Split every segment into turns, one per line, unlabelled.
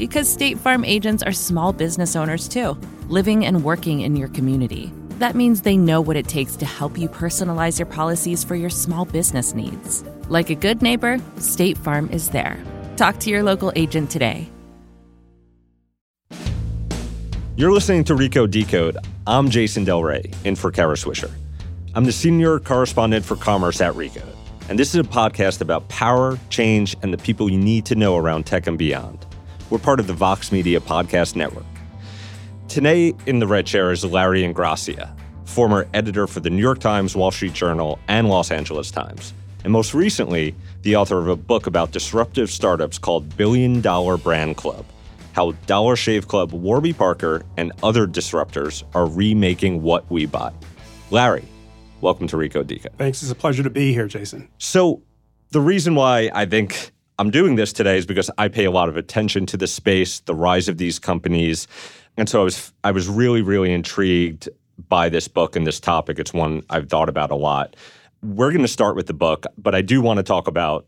Because State Farm agents are small business owners too, living and working in your community. That means they know what it takes to help you personalize your policies for your small business needs. Like a good neighbor, State Farm is there. Talk to your local agent today.
You're listening to Recode Decode. I'm Jason Del Rey, in for Kara Swisher. I'm the senior correspondent for commerce at Recode, and this is a podcast about power, change, and the people you need to know around tech and beyond. We're part of the Vox Media Podcast Network. Today in the red chair is Larry Ingrassia, former editor for the New York Times, Wall Street Journal, and Los Angeles Times, and most recently, the author of a book about disruptive startups called Billion Dollar Brand Club How Dollar Shave Club, Warby Parker, and other disruptors are remaking what we buy. Larry, welcome to Recode Decode.
Thanks. It's a pleasure to be here, Jason.
So, the reason why I think I'm doing this today is because I pay a lot of attention to the space, the rise of these companies. And so I was I was really really intrigued by this book and this topic. It's one I've thought about a lot. We're going to start with the book, but I do want to talk about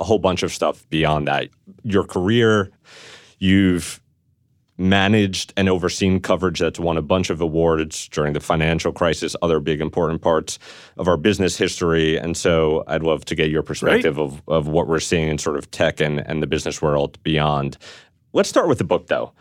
a whole bunch of stuff beyond that. Your career, you've managed and overseen coverage that's won a bunch of awards during the financial crisis, other big important parts of our business history. And so I'd love to get your perspective of, of what we're seeing in sort of tech and, and the business world beyond. Let's start with the book though.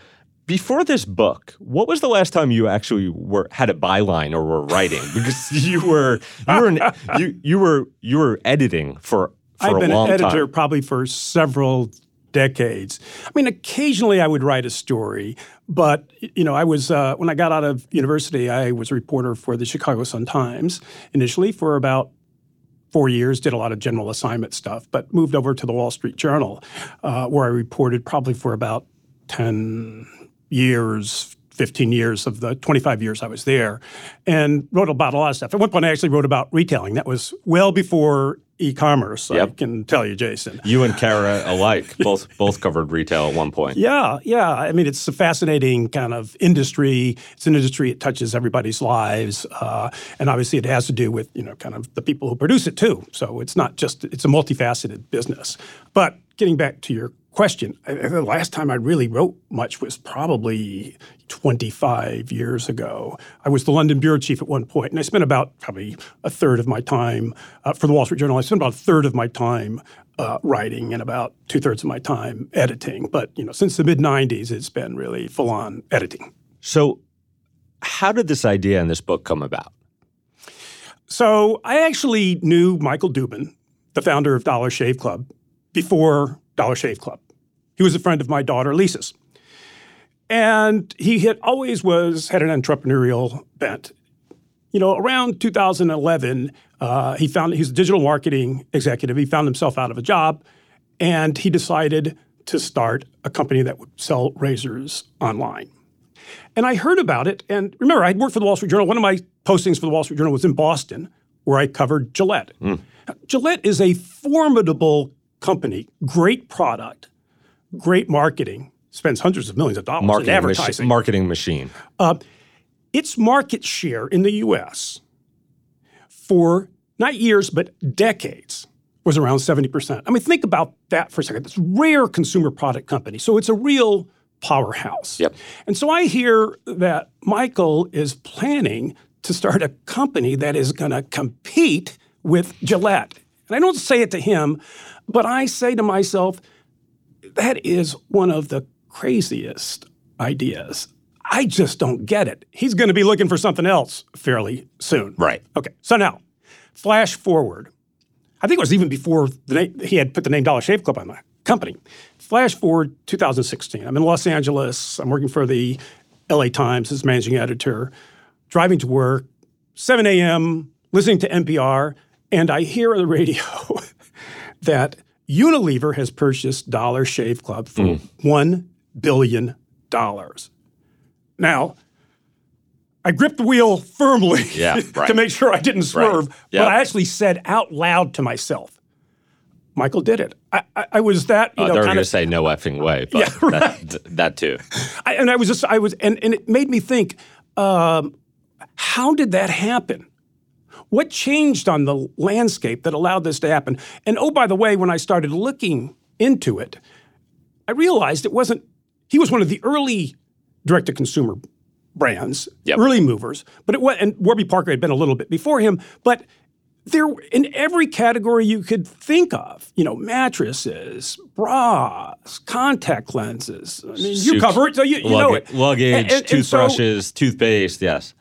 Before this book, what was the last time you actually were had a byline or were writing? Because you were you were an, you you were you were editing for for
I've
a
been
long
an editor
time.
probably for several decades. I mean, occasionally I would write a story, but you know, I was uh, when I got out of university, I was a reporter for the Chicago Sun Times initially for about four years. Did a lot of general assignment stuff, but moved over to the Wall Street Journal, uh, where I reported probably for about ten years. 15 years of the 25 years I was there and wrote about a lot of stuff. At one point, I actually wrote about retailing. That was well before e-commerce. I can tell you, Jason.
You and Kara alike both both covered retail at one point.
Yeah, yeah. I mean, it's a fascinating kind of industry. It's an industry it touches everybody's lives, uh, and obviously it has to do with you know kind of the people who produce it too. So it's not just it's a multifaceted business. But getting back to your question, I, I- the last time I really wrote much was probably 25 years ago. I was the London bureau chief at one point, and I spent about probably a third of my time uh, for the Wall Street Journal. I spent about a third of my time uh, writing and about two thirds of my time editing. But you know, since the mid '90s, it's been really full on editing.
So, how did this idea in this book come about?
So I actually knew Michael Dubin, the founder of Dollar Shave Club, before Dollar Shave Club. He was a friend of my daughter Lisa's. And he had always was had an entrepreneurial bent. You know, around 2011, uh, he found he's a digital marketing executive. He found himself out of a job, and he decided to start a company that would sell razors online. And I heard about it. And remember, I had worked for the Wall Street Journal. One of my postings for the Wall Street Journal was in Boston, where I covered Gillette. Gillette is a formidable company, great product, great marketing, spends hundreds of millions of dollars in
Marketing, machi-
advertising.
marketing machine.
Uh, its market share in the US for not years, but decades was around 70%. I mean, think about that for a second. It's a rare consumer product company. So it's a real powerhouse.
Yep.
And so I hear that Michael is planning to start a company that is going to compete with Gillette. And I don't say it to him, but I say to myself, that is one of the craziest ideas I just don't get it. He's going to be looking for something else fairly soon.
Right.
Okay. So now, flash forward. I think it was even before the name, he had put the name Dollar Shave Club on the company. Flash forward 2016. I'm in Los Angeles. I'm working for the LA Times as managing editor, driving to work, 7 a.m., listening to NPR, and I hear on the radio that Unilever has purchased Dollar Shave Club for
Mm.
$1 billion. Now, I gripped the wheel firmly
Yeah, right.
to make sure I didn't swerve,
Yeah.
but I actually said out loud to myself, Michael did it. I, I, I was that, you
Uh,
know,
they're going to say no effing way, but
Yeah,
that, that too.
I, and I was just, I was, and, and it made me think, um, how did that happen? What changed on the landscape that allowed this to happen? And oh, by the way, when I started looking into it, I realized it wasn't, he was one of the early direct to consumer brands,
Yep.
early movers, but it was, and Warby Parker had been a little bit before him, but there in every category you could think of, you know, mattresses, bras, contact lenses. I mean, you
Suits,
cover it, so you, you know it.
Luggage,
And- and- and so-
toothbrushes, toothpaste, yes.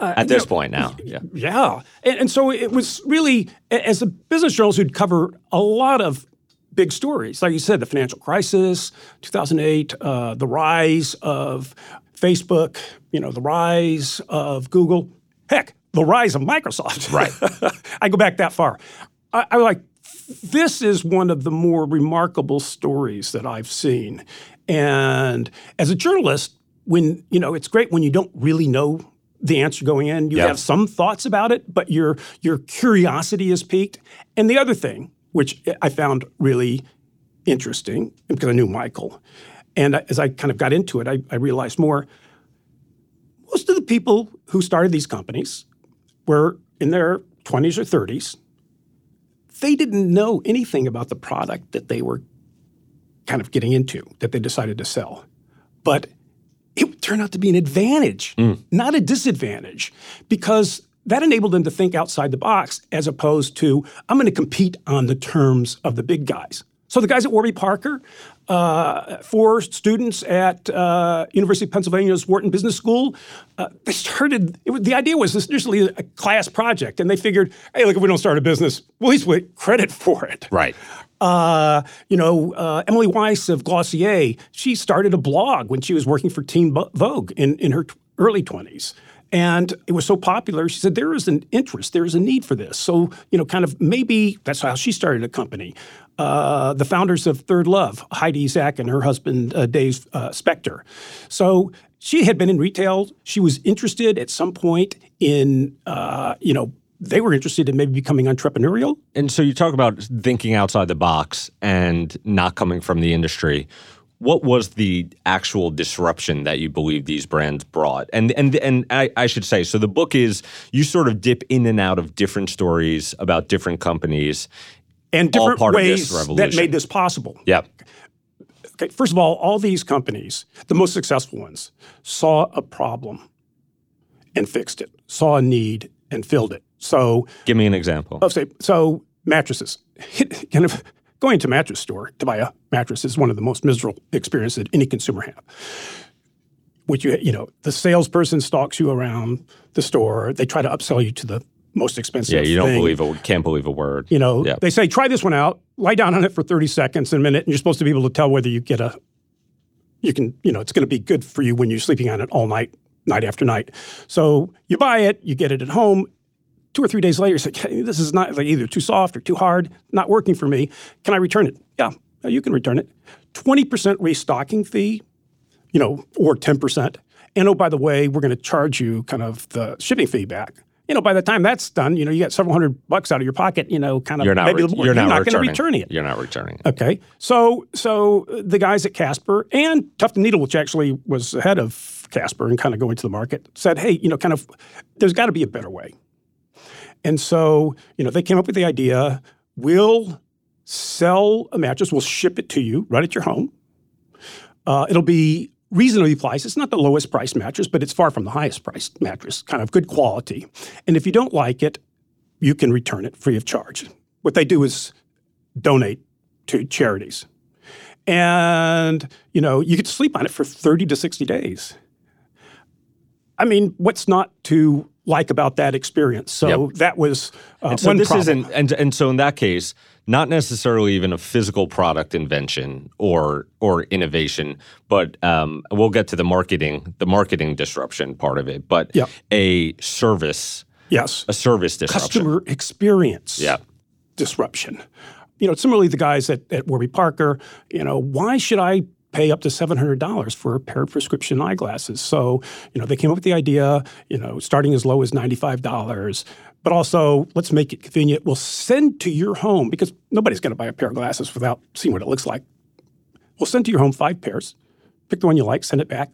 At this point now. Yeah.
yeah. And, and so it was really, as a business journalist who'd cover a lot of big stories, like you said, the financial crisis, 2008, uh, the rise of Facebook, you know, the rise of Google, heck, the rise of Microsoft.
Right.
I go back that far. I, I like, this is one of the more remarkable stories that I've seen. And as a journalist, when, you know, it's great when you don't really know the answer going in. You
Yeah.
have some thoughts about it, but your your curiosity is piqued. And the other thing, which I found really interesting, because I knew Michael, and as I kind of got into it, I, I realized more. Most of the people who started these companies were in their 20s or 30s. They didn't know anything about the product that they were kind of getting into, that they decided to sell. But it turned out to be an advantage, not a disadvantage, because that enabled them to think outside the box as opposed to, I'm going to compete on the terms of the big guys. So the guys at Warby Parker, uh, four students at uh, University of Pennsylvania's Wharton Business School, uh, they started. It the idea was this initially a class project, and they figured, hey, look, if we don't start a business, we'll at least get credit for it.
Right.
Uh, you know, uh, Emily Weiss of Glossier, she started a blog when she was working for Teen Vogue in, in her t- early 20s. And it was so popular, she said, there is an interest, there is a need for this. So, you know, kind of maybe that's how she started a company. Uh, the founders of Third Love, Heidi Zak and her husband, uh, Dave uh, Spector. So she had been in retail. She was interested at some point in, uh, you know, they were interested in maybe becoming entrepreneurial.
And so you talk about thinking outside the box and not coming from the industry. What was the actual disruption that you believe these brands brought? And and and I, I should say, so the book is you sort of dip in and out of different stories about different companies.
and different
part of this
ways that made this possible.
Yeah.
Okay, first of all, all these companies, the most successful ones, saw a problem and fixed it, saw a need and filled it. So,
Give me an example.
I'll say, so mattresses, kind of going to a mattress store to buy a mattress is one of the most miserable experiences that any consumer have. Which you, you know, the salesperson stalks you around the store. They try to upsell you to the most expensive.
yeah, you don't
thing.
believe a can't believe a word.
You know,
Yeah.
they say try this one out, lie down on it for 30 seconds a minute, and you're supposed to be able to tell whether you get a you can, you know, it's going to be good for you when you're sleeping on it all night, night after night. So you buy it, you get it at home. Two or three days later, you say, "Hey, this is not like either too soft or too hard, not working for me. Can I return it? Yeah, you can return it. 20% restocking fee, you know, or 10%. And oh, by the way, we're going to charge you kind of the shipping fee back. You know, by the time that's done, you know, you got several hundred bucks out of your pocket, you know, kind of
You're not.
maybe
re-
more.
you're not,
going to
returning.
return it.
You're not returning it.
Okay. So so the guys at Casper and Tuft and Needle, which actually was ahead of Casper and kind of going to the market, said, hey, you know, kind of there's got to be a better way. And so, you know, they came up with the idea, we'll sell a mattress, we'll ship it to you right at your home. Uh, it'll be reasonably priced. It's not the lowest priced mattress, but it's far from the highest priced mattress, kind of good quality. And if you don't like it, you can return it free of charge. What they do is donate to charities. And, you know, you could sleep on it for 30 to 60 days. I mean, what's not to like about that experience? So
Yep.
that was uh,
And so
one
this
problem.
isn't, and and so in that case, not necessarily even a physical product invention or or innovation, but um, we'll get to the marketing, the marketing disruption part of it, but
Yep.
a service,
yes,
a service disruption.
customer experience.
Yeah.
disruption. You know, similarly, the guys at, at Warby Parker, you know, why should I pay up to $700 for a pair of prescription eyeglasses? So, you know, they came up with the idea, you know, starting as low as $95, but also let's make it convenient. We'll send to your home because nobody's going to buy a pair of glasses without seeing what it looks like. We'll send to your home five pairs. Pick the one you like, send it back.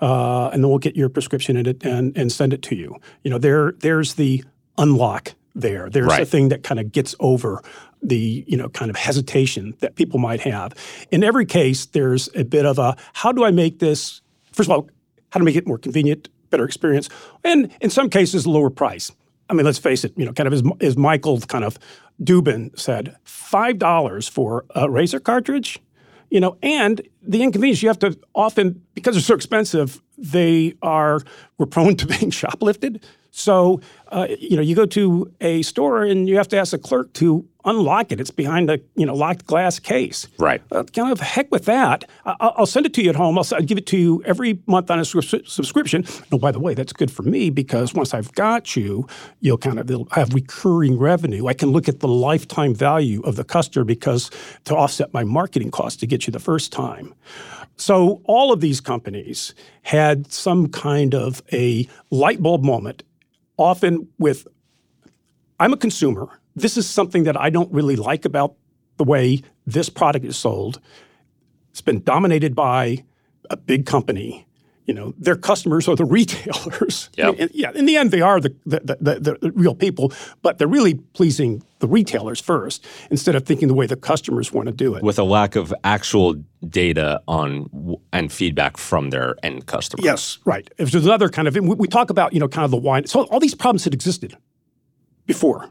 Uh, and then we'll get your prescription in it and, and send it to you. You know, there there's the unlock there. There's a thing that kind of gets over the you know kind of hesitation that people might have. In every case, there's a bit of a how do I make this? First of all, how to make it more convenient, better experience, and in some cases, lower price. I mean, let's face it. You know, kind of as, as Michael kind of Dubin said, five dollars for a razor cartridge you know, and the inconvenience you have to often because they're so expensive, they are we're prone to being shoplifted. So, uh, you know, you go to a store and you have to ask the clerk to unlock it. It's behind a you know locked glass case.
Right.
Uh, kind of heck with that. I'll, I'll send it to you at home. I'll, s- I'll give it to you every month on a subs- subscription. Oh, by the way, that's good for me because once I've got you, you'll kind of have recurring revenue. I can look at the lifetime value of the customer because to offset my marketing costs to get you the first time. So all of these companies had some kind of a light bulb moment, often with I'm a consumer. This is something that I don't really like about the way this product is sold. It's been dominated by a big company. You know, their customers are the retailers.
Yep.
And, yeah, in the end, they are the, the, the, the, real people, but they're really pleasing the retailers first instead of thinking the way the customers want to do it.
with a lack of actual data on and feedback from their end customers.
Yes, right. If there's another kind of, we, we talk about, you know, kind of the wine. So all these problems had existed before,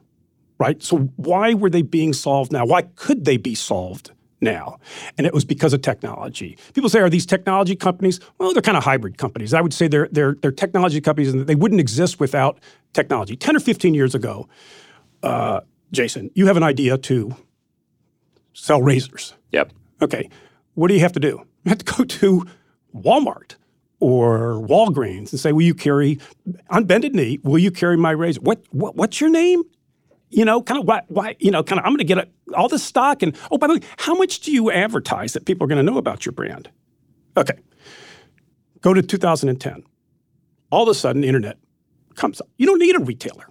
right? So why were they being solved now? Why could they be solved now? And it was because of technology. People say, are these technology companies? Well, they're kind of hybrid companies. I would say they're, they're, they're technology companies and they wouldn't exist without technology. 10 or 15 years ago, uh, Jason, you have an idea to sell razors.
Yep.
Okay, what do you have to do? You have to go to Walmart or Walgreens and say, "Will you carry on bended knee? Will you carry my razor? What, what what's your name? You know, kind of why, why you know, kind of I'm going to get a, all this stock and oh, by the way, how much do you advertise that people are going to know about your brand? Okay, go to 2010. All of a sudden, the internet comes up. You don't need a retailer.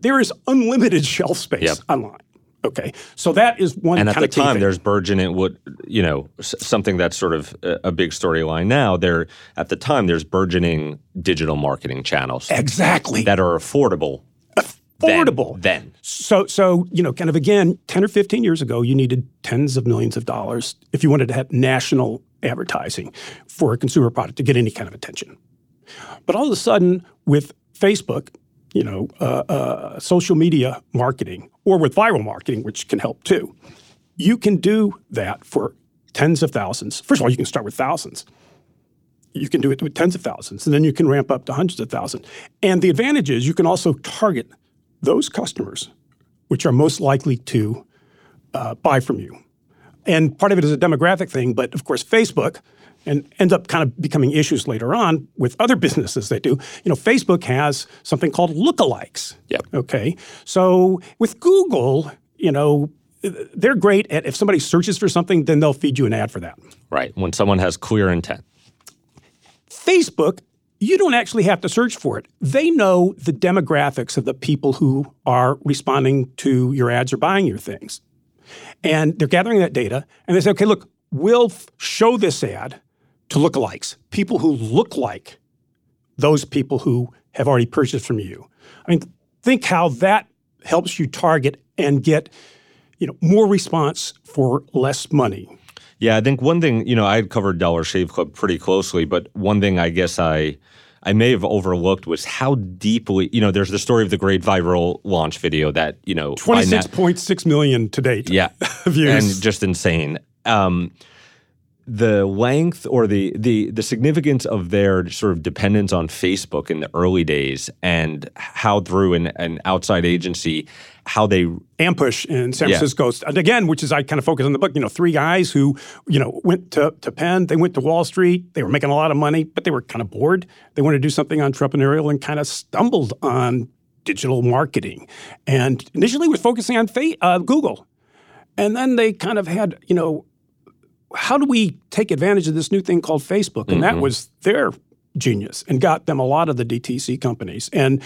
There is unlimited shelf space
Yep.
online. Okay, so that is one
And at the
of
time, there's burgeoning what you know something that's sort of a big storyline now. There at the time, there's burgeoning digital marketing channels
exactly
that are affordable. Then-
affordable.
then.
So, so you know, kind of again, ten or fifteen years ago, you needed tens of millions of dollars if you wanted to have national advertising for a consumer product to get any kind of attention. But all of a sudden, with Facebook, you know, uh, uh, social media marketing, or with viral marketing, which can help too, you can do that for tens of thousands. First of all, you can start with thousands. You can do it with tens of thousands, and then you can ramp up to hundreds of thousands. And the advantage is you can also target those customers which are most likely to uh, buy from you. And part of it is a demographic thing, but of course, Facebook and ends up kind of becoming issues later on with other businesses they do. You know, Facebook has something called lookalikes.
Yep.
Okay. So with Google, you know, they're great at if somebody searches for something, then they'll feed you an ad for that.
Right. When someone has clear intent.
Facebook, you don't actually have to search for it. They know the demographics of the people who are responding to your ads or buying your things. And they're gathering that data and they say, okay, look, we'll f- show this ad to lookalikes, people who look like those people who have already purchased from you. I mean, think how that helps you target and get you know more response for less money.
Yeah, I think one thing, you know, I had covered Dollar Shave Club pretty closely, but one thing I guess I I may have overlooked was how deeply, you know, there's the story of the great viral launch video that, you know, by na-
Twenty-six point six million to date.
yeah,
views.
and just insane. Um, the length or the the the significance of their sort of dependence on Facebook in the early days and how through an, an outside agency how they
Ampush in San
Yeah.
Francisco, and again, which is I kind of focus on the book. You know, three guys who you know went to to Penn, they went to Wall Street, they were making a lot of money, but they were kind of bored. They wanted to do something entrepreneurial and kind of stumbled on digital marketing, and initially was focusing on fa- uh, Google, and then they kind of had you know how do we take advantage of this new thing called Facebook? And that was their genius and got them a lot of the DTC companies and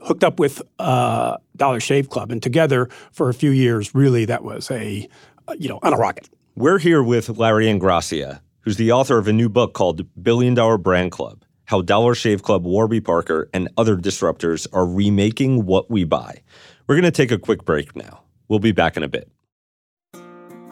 hooked up with uh, Dollar Shave Club. And together for a few years, really, that was a, uh, you know, on a rocket.
We're here with Larry Ingrassia, who's the author of a new book called Billion Dollar Brand Club How Dollar Shave Club, Warby Parker, and Other Disruptors Are Remaking What We Buy. We're going to take a quick break now. We'll be back in a bit.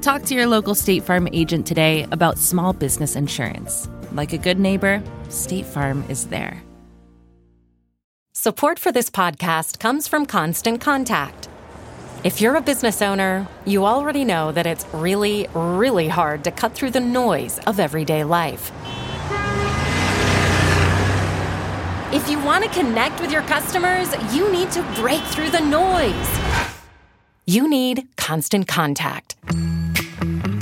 Talk to your local State Farm agent today about small business insurance. Like a good neighbor, State Farm is there.
Support for this podcast comes from Constant Contact. If you're a business owner, you already know that it's really, really hard to cut through the noise of everyday life. If you want to connect with your customers, you need to break through the noise. You need Constant Contact.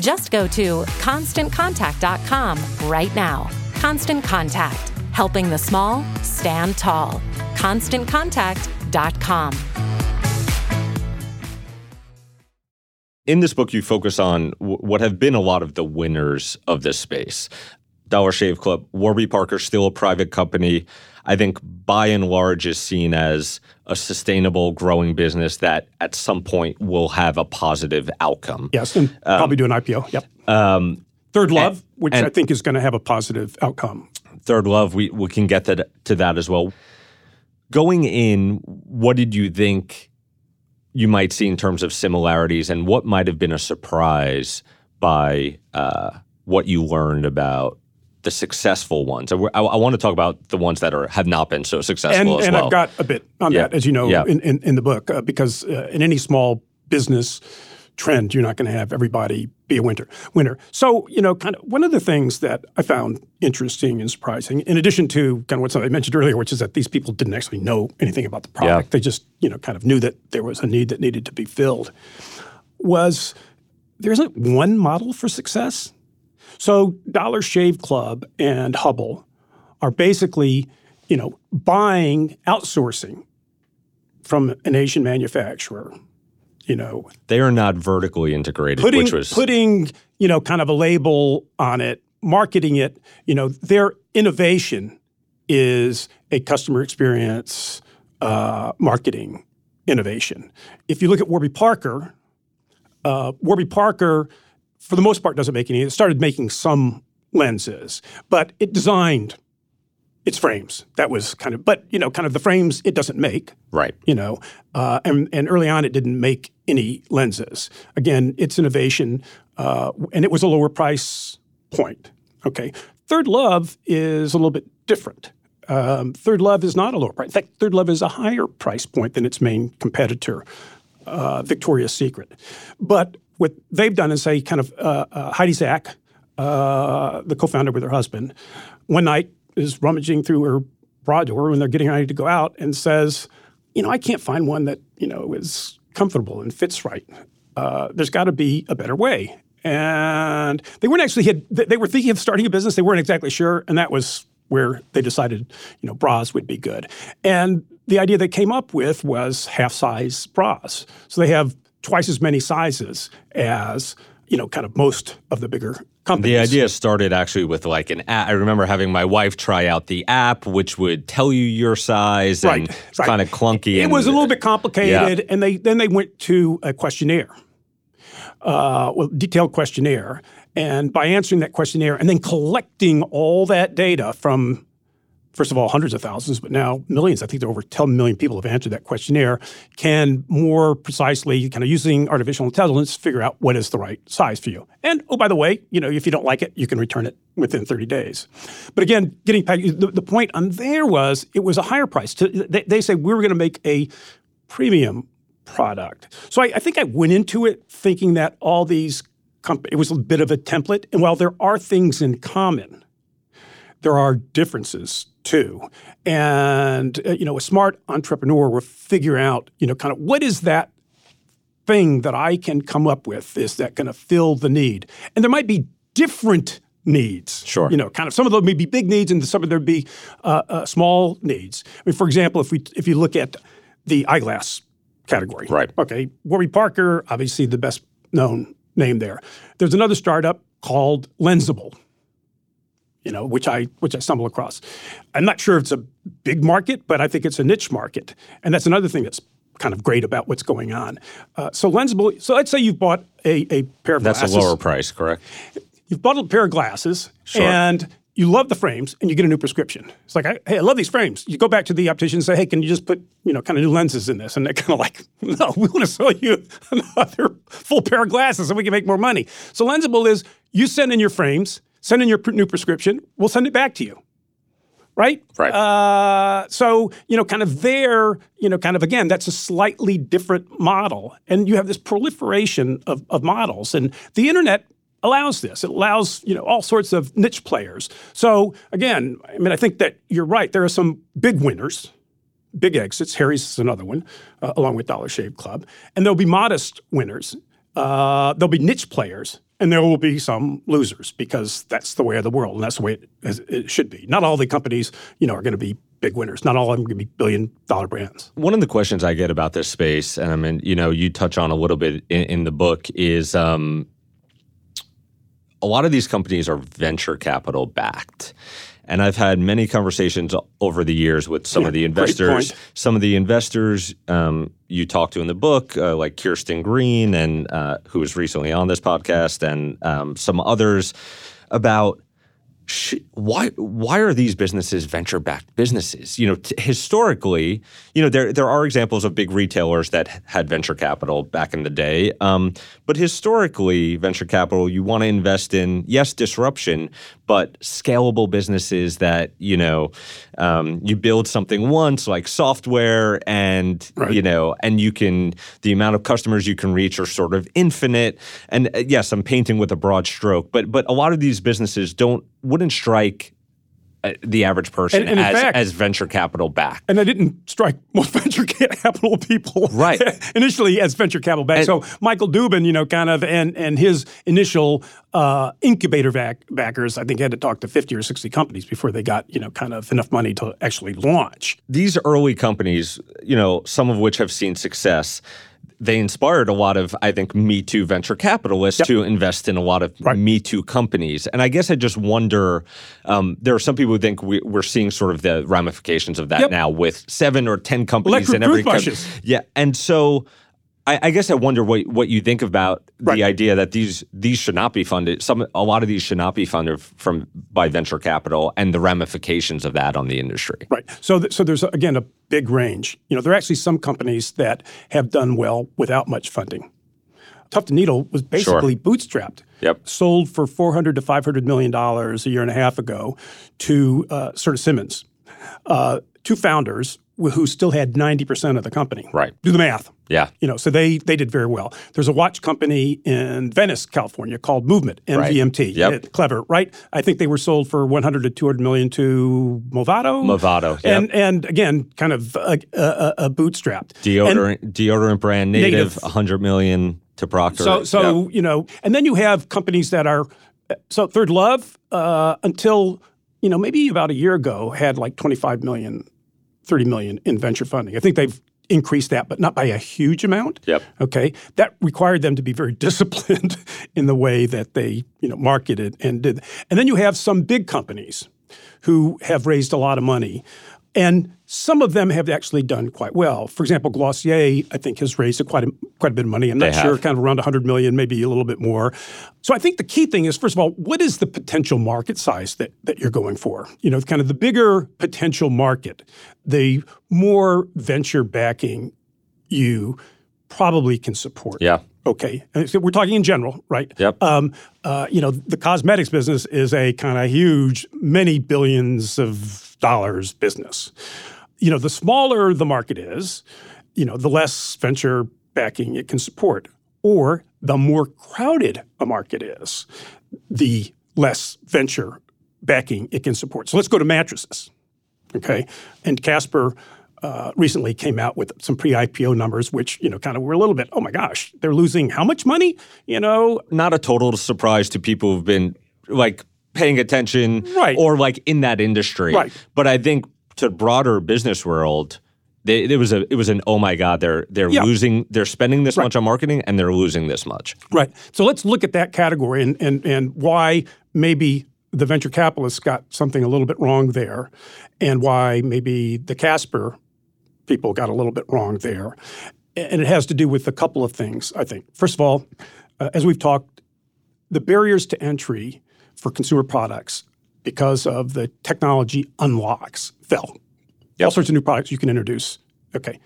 Just go to constantcontact.com right now. Constant Contact, helping the small stand tall. ConstantContact.com.
In this book, you focus on what have been a lot of the winners of this space. Dollar Shave Club, Warby Parker, still a private company. I think by and large is seen as a sustainable, growing business that at some point will have a positive outcome.
Yes, and probably do an IPO. Yep.
Um,
Third Love, which
and-
I think is going to have a positive outcome.
Third Love, we, we can get to, to that as well. Going in, what did you think you might see in terms of similarities and what might have been a surprise by uh, what you learned about the successful ones? I, I, want to talk about the ones that are have not been so successful
and, and
well.
I've got a bit on
Yeah.
that, as you know,
Yeah.
in, in, in the book, uh, because uh, in any small business trend, you're not going to have everybody be a winner. Winner. So, you know, kind of one of the things that I found interesting and surprising, in addition to kind of what I mentioned earlier, which is that these people didn't actually know anything about the product.
Yeah.
They just, you know, kind of knew that there was a need that needed to be filled, was there isn't one model for success. So Dollar Shave Club and Hubble are basically, you know, buying, outsourcing from an Asian manufacturer, you know,
they are not vertically integrated,
putting
which was
putting, you know, kind of a label on it, marketing it, you know, their innovation is a customer experience uh, marketing innovation. If you look at Warby Parker, uh, Warby Parker, for the most part, doesn't make any. It started making some lenses, but it designed its frames. That was kind of, but you know, kind of the frames it doesn't make
right.
you know, uh, and, and early on it didn't make any lenses. Again, it's innovation, uh, and it was a lower price point. Okay, Third Love is a little bit different. Um, Third Love is not a lower price. In fact, Third Love is a higher price point than its main competitor, uh, Victoria's Secret. But what they've done is say, kind of, uh, uh, Heidi Zak, uh, the co-founder with her husband, one night is rummaging through her bra door when they're getting ready to go out and says, you know, I can't find one that, you know, is comfortable and fits right. Uh, there's got to be a better way. And they weren't actually had they were thinking of starting a business. They weren't exactly sure, and that was where they decided, you know, bras would be good. And the idea they came up with was half size bras. So they have twice as many sizes as, you know, kind of most of the bigger companies.
The idea started actually with like an app. I remember having my wife try out the app, which would tell you your size
Right,
and
right.
kind of clunky.
It
and,
was a little bit complicated,
Yeah.
and they then they went to a questionnaire, uh, well, detailed questionnaire, and by answering that questionnaire and then collecting all that data from, first of all, hundreds of thousands, but now millions. I think there are over 10 million people have answered that questionnaire. Can more precisely, kind of using artificial intelligence, figure out what is the right size for you. And oh, by the way, you know, if you don't like it, you can return it within 30 days. But again, getting back, the, the point on there was it was a higher price. To, they, they say we were going to make a premium product. So I, I think I went into it thinking that all these comp- it was a bit of a template. And while there are things in common, there are differences too. And uh, you know, a smart entrepreneur will figure out, you know, kind of what is that thing that I can come up with is that going to fill the need. And there might be different needs.
Sure.
You know, kind of some of them may be big needs, and some of them be uh, uh, small needs. I mean, for example, if we if you look at the eyeglass category,
Right.
Okay, Warby Parker, obviously the best known name there. There's another startup called Lensable you know, which I which I stumble across. I'm not sure if it's a big market, but I think it's a niche market, and that's another thing that's kind of great about what's going on. Uh, so Lensable. So let's say you've bought a, a pair of glasses.
That's
glasses.
a lower price, correct?
You've bought a pair of glasses,
Sure.
and you love the frames, and you get a new prescription. It's like, I- hey, I love these frames. You go back to the optician and say, hey, can you just put you know kind of new lenses in this? And they're kind of like, no, we want to sell you another full pair of glasses so we can make more money. So Lensable is you send in your frames, send in your pr- new prescription, we'll send it back to you. Right?
Right.
Uh, so, you know, kind of there, you know, kind of again, that's a slightly different model. And you have this proliferation of, of models. And the internet allows this. It allows, you know, all sorts of niche players. So again, I mean, I think that you're right. There are some big winners, big exits. Harry's is another one, uh, along with Dollar Shave Club. And there'll be modest winners. Uh, there'll be niche players, and there will be some losers because that's the way of the world, and that's the way it, it should be. Not all the companies, you know, are going to be big winners. Not all of them are going to be billion-dollar brands.
One of the questions I get about this space, and I mean, you know, you touch on a little bit in, in the book, is um, a lot of these companies are venture capital backed. And I've had many conversations over the years with some of the
Yeah,
investors. Some of the investors um, you talk to in the book, uh, like Kirsten Green, and uh, who was recently on this podcast, and um, some others, about why why are these businesses venture backed businesses? You know, t- historically, you know there there are examples of big retailers that had venture capital back in the day, um, but historically, venture capital you want to invest in yes disruption, but scalable businesses that you know um, you build something once like software and
Right.
you know and you can the amount of customers you can reach are sort of infinite and uh, yes i'm painting with a broad stroke but but a lot of these businesses don't wouldn't strike uh, the average person
And- and
as,
fact-
as venture capital back.
And that didn't strike most venture capital people
Right.
initially as venture capital back. so Michael Dubin, you know, kind of, and and his initial uh, incubator back, backers, I think, had to talk to fifty or sixty companies before they got, you know, kind of enough money to actually launch.
these early companies, you know, some of which have seen success, they inspired a lot of, I think, Me Too venture capitalists to invest in a lot of
Right.
Me Too companies. And I guess I just wonder um, there are some people who think we, we're seeing sort of the ramifications of that
Yep.
now with seven or 10 companies
Electric
in every
toothbrushes.
Yeah. And so. I, I guess I wonder what what you think about
Right.
the idea that these these should not be funded. Some a lot of these should not be funded from by venture capital, and the ramifications of that on the industry.
Right. So, th- so there's again a big range. You know, there are actually some companies that have done well without much funding. Tuft and Needle was basically bootstrapped.
Yep.
Sold for 400 to 500 million dollars a year and a half ago to uh, Simmons, uh, two founders who still had 90 percent of the company.
Right.
Do the math.
Yeah.
You know, so they they did very well. There's a watch company in Venice, California called Movement, MVMT.
Yep.
Uh, Clever, right? I think they were sold for 100 to 200 million to Movado.
Movado, yep.
And and again, kind of a, a, a bootstrapped.
deodorant deodorant brand native,
Native.
100 million to Procter.
So so
Yeah.
you know, and then you have companies that are so Third Love uh, until you know, maybe about a year ago had like 25 million, 30 million in venture funding. I think they've increased that, but not by a huge amount.
Yep.
Okay. That required them to be very disciplined in the way that they, you know, marketed and did. And then you have some big companies who have raised a lot of money. And some of them have actually done quite well. For example, Glossier, I think, has raised a quite a, quite a bit of money. I'm not
They
sure, kind of around 100 million, maybe a little bit more. So I think the key thing is, first of all, what is the potential market size that, that you're going for? You know, kind of the bigger potential market, the more venture backing you probably can support.
Yeah.
Okay. So we're talking in general, right?
Yep.
Um, uh, you know, the cosmetics business is a kind of huge, many billions of dollars business. You know, the smaller the market is, you know, the less venture backing it can support. Or the more crowded a market is, the less venture backing it can support. So let's go to mattresses. Okay. And Casper uh, recently came out with some pre-IPO numbers, which you know kind of were a little bit, oh my gosh, they're losing how much money? You know,
Not a total surprise to people who've been like paying attention
Right.
or like in that industry.
Right.
But I think to broader business world, they, it was a it was an oh my god they're they're
Yeah.
losing they're spending this much on marketing and they're losing this much.
right. So let's look at that category and and and why maybe the venture capitalists got something a little bit wrong there, and why maybe the Casper people got a little bit wrong there. And it has to do with a couple of things, I think. First of all, uh, as we've talked, the barriers to entry for consumer products because of the technology unlocks fell. All sorts of new products you can introduce. Okay.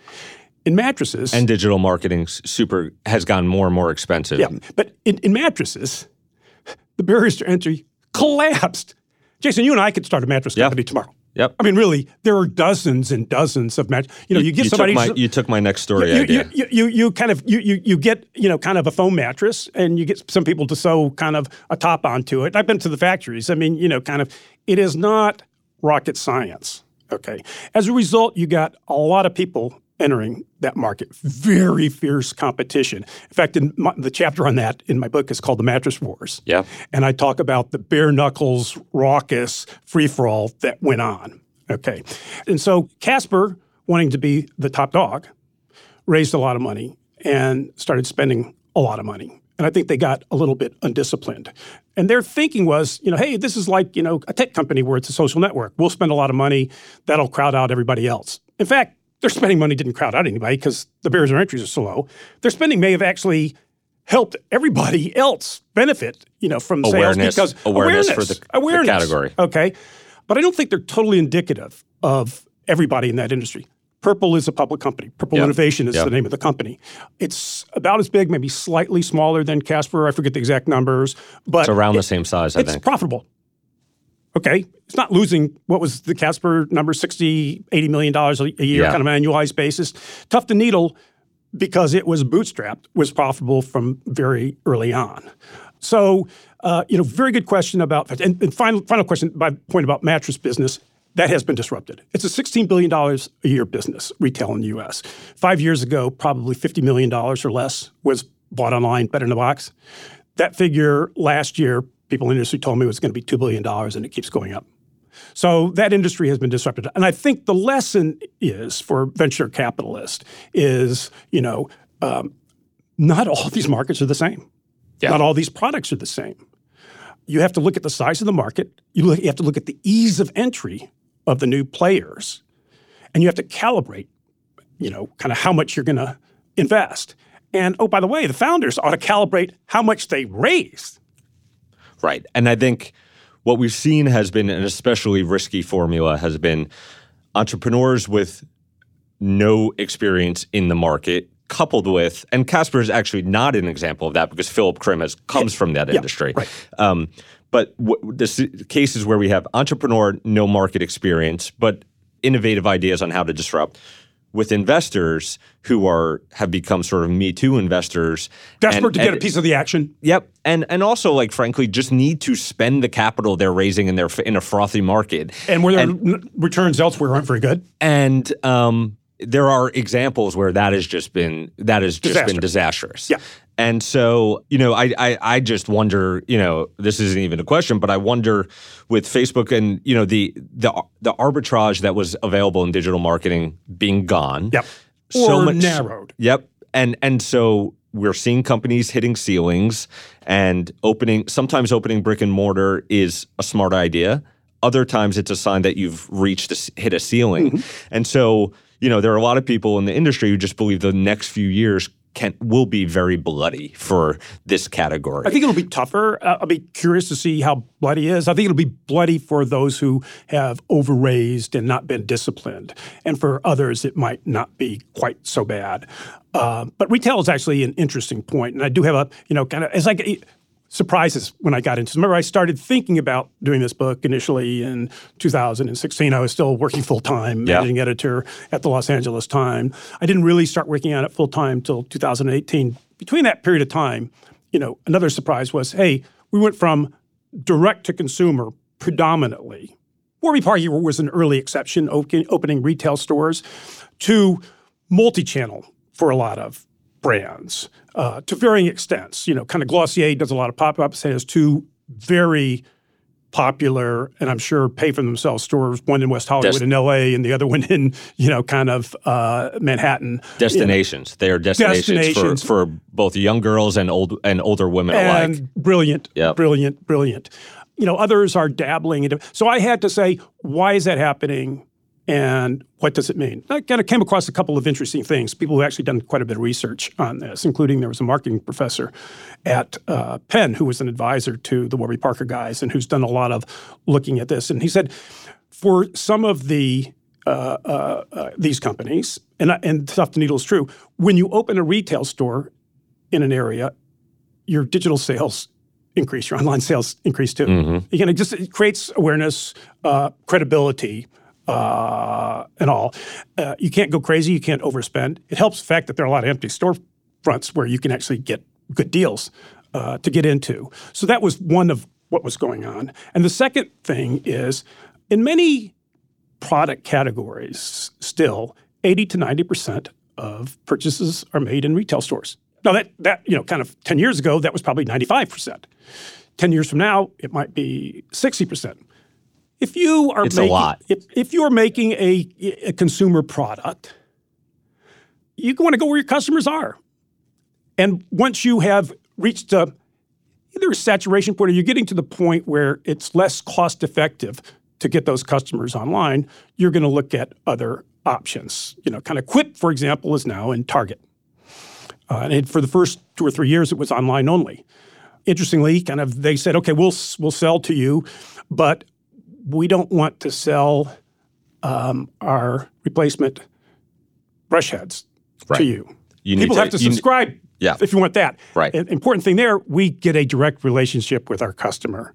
In mattresses,
And digital marketing super has gotten more and more expensive.
yeah, but in, in mattresses, the barriers to entry collapsed. Jason, you and I could start a mattress company tomorrow.
Yep.
I mean, really, there are dozens and dozens of match. You know, you, get
you
somebody.
took my, you took my next story
you,
idea.
you, you, you, you kind of you, you you get you know kind of a foam mattress and you get some people to sew kind of a top onto it. I've been to the factories. I mean, you know, kind of it is not rocket science. Okay. As a result, you got a lot of people entering that market. Very fierce competition. In fact, in my, the chapter on that in my book is called "The Mattress Wars."
Yeah.
And I talk about the bare knuckles, raucous free for all that went on. Okay. And so Casper, wanting to be the top dog, raised a lot of money and started spending a lot of money. And I think they got a little bit undisciplined. And their thinking was, you know, hey, this is like, you know, a tech company where it's a social network. We'll spend a lot of money, that'll crowd out everybody else. In fact, their spending money didn't crowd out anybody because the barriers to entries are so low. Their spending may have actually helped everybody else benefit, you know, from sales
Awareness-
because
awareness for the- the
awareness.
category.
Okay. But I don't think they're totally indicative of everybody in that industry. Purple is a public company. Purple
Yeah.
Innovation is
Yeah.
the name of the company. It's about as big, maybe slightly smaller than Casper. I forget the exact numbers, but
it's around
it-
the same size, I
it's
think.
profitable. Okay. It's not losing what was the Casper number 60, 80 million dollars a a year
Yeah.
kind of an annualized basis. Tuft and Needle because it was bootstrapped was profitable from very early on. So, uh, you know, very good question about and, and final final question by point about mattress business. That has been disrupted. It's a $16 billion a year business, retail in the US. Five years ago, probably $50 million or less was bought online, better in the box. That figure last year, people in the industry told me it was going to be $2 billion, and it keeps going up. So that industry has been disrupted. And I think the lesson is for venture capitalists is, you know, um, not all these markets are the same.
Yeah.
Not all these products are the same. You have to look at the size of the market. You, look, you have to look at the ease of entry of the new players, and you have to calibrate, you know, kind of how much you're going to invest. And oh, by the way, the founders ought to calibrate how much they raised.
Right. And I think what we've seen has been an especially risky formula has been entrepreneurs with no experience in the market coupled with and Casper is actually not an example of that because Philip Krim has comes from that industry.
right.
Um, but w- the cases where we have entrepreneur no market experience but innovative ideas on how to disrupt with investors who are have become sort of me too investors
Desperate
and-
to get a piece of the action.
Yep, and and also like frankly, just need to spend the capital they're raising in their in a frothy market.
And where their returns elsewhere aren't very good.
And um, there are examples where that has just been that has just
Disaster.
been disastrous.
Yeah.
And so, you know, I, I I just wonder, you know, this isn't even a question, but I wonder with Facebook and you know the the the arbitrage that was available in digital marketing being gone.
Yep.
So
or
much
narrowed.
Yep. And and so we're seeing companies hitting ceilings and opening sometimes opening brick and mortar is a smart idea. Other times it's a sign that you've reached a, hit a ceiling. Mm-hmm. And so, you know, there are a lot of people in the industry who just believe the next few years can will be very bloody for this category.
I think it'll be tougher. Uh, I'll be curious to see how bloody is. I think it'll be bloody for those who have overraised and not been disciplined, and for others it might not be quite so bad. Uh, but retail is actually an interesting point, and I do have a you know kind of as I surprises when I got into. Remember, I started thinking about doing this book initially in 2016. I was still working full time,
Yeah.
managing editor at the Los Angeles Times. I didn't really start working on it full time until 2018. Between that period of time, you know, another surprise was, hey, we went from direct to consumer predominantly. Warby Parker was an early exception, opening retail stores, to multi-channel for a lot of brands uh, to varying extents. You know, kind of Glossier does a lot of pop-ups and has two very popular and I'm sure pay for themselves stores, one in West Hollywood
Des-
in LA and the other one in, you know, kind of uh, Manhattan.
destinations. They are destinations,
Destinations.
For, for both young girls and old and older women
and
alike.
brilliant,
Yep.
brilliant, brilliant. You know, others are dabbling into. So I had to say, why is that happening, and what does it mean? I kind of came across a couple of interesting things. People who actually done quite a bit of research on this, including there was a marketing professor at uh, Penn who was an advisor to the Warby Parker guys and who's done a lot of looking at this. And he said, for some of the uh, uh, uh, these companies, and and Tuft and Needle is true. When you open a retail store in an area, your digital sales increase, your online sales increase too. You can it just it creates awareness, uh, credibility, uh, and all. Uh, you can't go crazy. You can't overspend. It helps the fact that there are a lot of empty storefronts where you can actually get good deals uh, to get into. So that was one of what was going on. And the second thing is, in many product categories, still 80 to 90 percent of purchases are made in retail stores. Now that that you know, kind of 10 years ago, that was probably 95 percent. 10 years from now, it might be 60 percent. If you are
It's a
making,
lot.
If, if you're making a, a consumer product, you want to go where your customers are. And once you have reached a either a saturation point or you're getting to the point where it's less cost effective to get those customers online, you're going to look at other options. You know, kind of Quip, for example, is now in Target. Uh, and it, for the first two or three years, it was online only. Interestingly, kind of they said, okay, we'll we'll sell to you, but we don't want to sell um, our replacement brush heads
Right.
to you.
You need
People
to-
have to subscribe
Yeah.
if you want that.
Right.
An important thing there, we get a direct relationship with our customer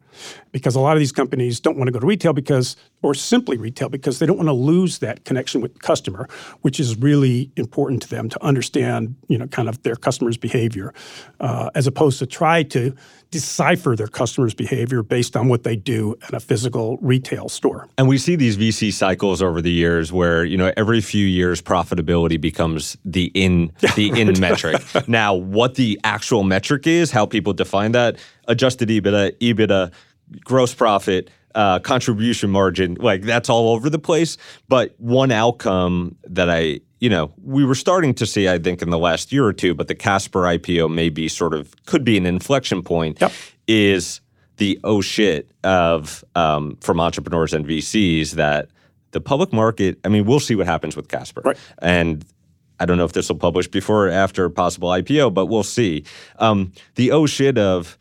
because a lot of these companies don't want to go to retail because, or simply retail because they don't want to lose that connection with the customer, which is really important to them to understand, you know, kind of their customer's behavior, uh, as opposed to try to decipher their customer's behavior based on what they do in a physical retail store.
And we see these VC cycles over the years where, you know, every few years profitability becomes the in the in metric. Now, what the actual metric is, how people define that, adjusted EBITDA, EBITDA, gross profit, uh, contribution margin, like that's all over the place. But one outcome that I, you know, we were starting to see, I think, in the last year or two, but the Casper IPO may be sort of could be an inflection point.
Yep.
Is the oh shit of um, from entrepreneurs and VCs that the public market. I mean, we'll see what happens with Casper,
Right.
and I don't know if this will publish before or after a possible IPO, but we'll see. Um, the oh shit of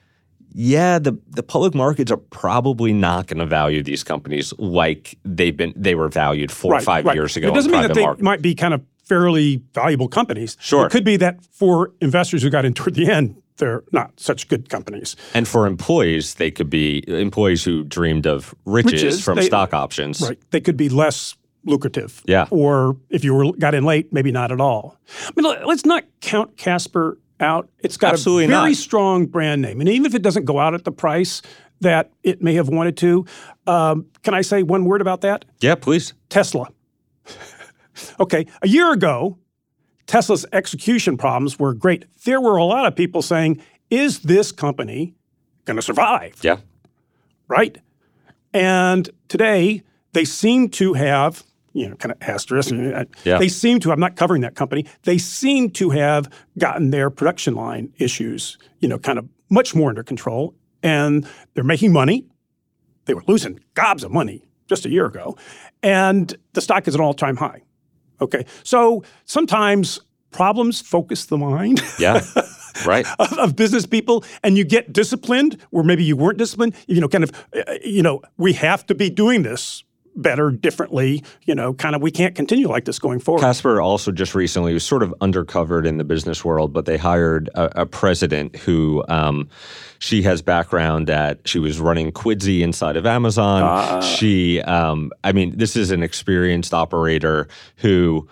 yeah, the the public markets are probably not going to value these companies like they've been they were valued four or five years ago.
It doesn't mean that they
market.
might be kind of fairly valuable companies.
Sure.
It could be that for investors who got in toward the end, they're not such good companies.
and for employees, they could be employees who dreamed of riches,
Riches,
from
they-
stock options.
Right. They could be less lucrative.
Yeah.
Or if you were got in late, maybe not at all. I mean, let's not count Casper out. It's got
Absolutely
a very
not.
strong brand name, and even if it doesn't go out at the price that it may have wanted to, um, can I say one word about that?
Yeah, please.
Tesla. okay, a year ago, Tesla's execution problems were great. There were a lot of people saying, is this company going to survive?
Yeah.
Right? And today, they seem to have, you know, kind of asterisk. uh,
Yeah.
They seem to, I'm not covering that company, they seem to have gotten their production line issues, you know, kind of much more under control. And they're making money. They were losing gobs of money just a year ago. And the stock is at an all time high. Okay. So sometimes problems focus the mind.
Yeah. right.
of, of business people and you get disciplined where maybe you weren't disciplined you know kind of uh, you know we have to be doing this better differently you know kind of we can't continue like this going forward
Casper also just recently was sort of undercovered in the business world, but they hired a, a president who um, she has background at. She was running Quidsi inside of Amazon. she, um, I mean, this is an experienced operator who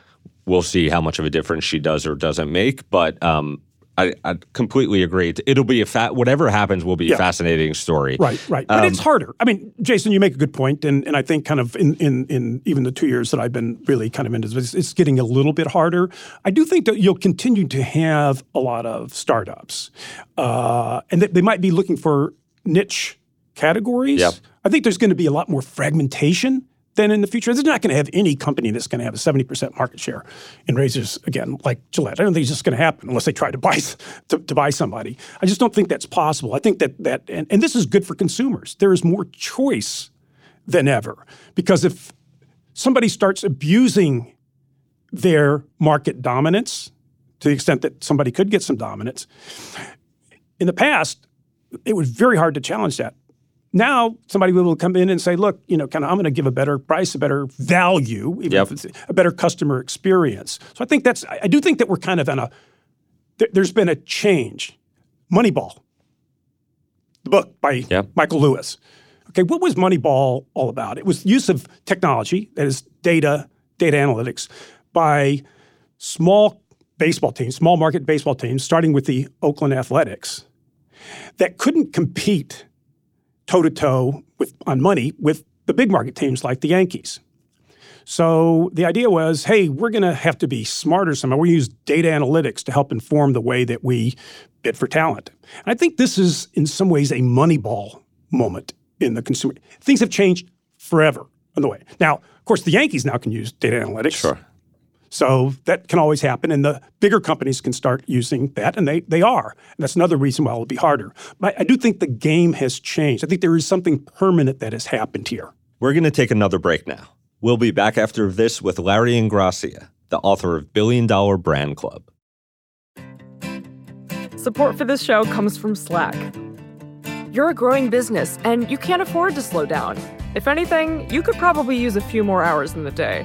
we'll see how much of a difference she does or doesn't make, but. Um, I, I completely agree. It'll be a fat. Whatever happens will be
Yeah.
a fascinating story.
Right, right. But it's harder. I mean, Jason, you make a good point, and, and I think kind of in, in, in even the two years that I've been really kind of into this, it's, it's getting a little bit harder. I do think that you'll continue to have a lot of startups, uh, and that they might be looking for niche categories.
Yep.
I think there's going to be a lot more fragmentation than in the future. There's not going to have any company that's going to have a 70% market share in razors again, like Gillette. I don't think it's just going to happen unless they try to buy to, to buy somebody. I just don't think that's possible. I think that that and, and this is good for consumers. There is more choice than ever because if somebody starts abusing their market dominance to the extent that somebody could get some dominance, in the past, it was very hard to challenge that. Now somebody will come in and say, "Look, you know, kind of, I'm going to give a better price, a better value, even
Yep.
if it's a better customer experience." So I think that's. I do think that we're kind of in a. there- There's been a change. Moneyball, the book by
Yep.
Michael Lewis. Okay, what was Moneyball all about? It was use of technology, that is data, data analytics, by small baseball teams, small market baseball teams, starting with the Oakland Athletics, that couldn't compete toe to toe with on money with the big market teams like the Yankees. So the idea was, hey, we're going to have to be smarter somehow. We use data analytics to help inform the way that we bid for talent. And I think this is, in some ways, a Moneyball moment in the consumer. Things have changed forever on the way. Now, of course, the Yankees now can use data analytics.
Sure.
So that can always happen, and the bigger companies can start using that, and they they are. And that's another reason why it'll be harder. But I do think the game has changed. I think there is something permanent that has happened here.
We're going to take another break now. We'll be back after this with Larry Ingrassia, the author of Billion Dollar Brand Club.
Support for this show comes from Slack. You're a growing business and you can't afford to slow down. If anything, you could probably use a few more hours in the day.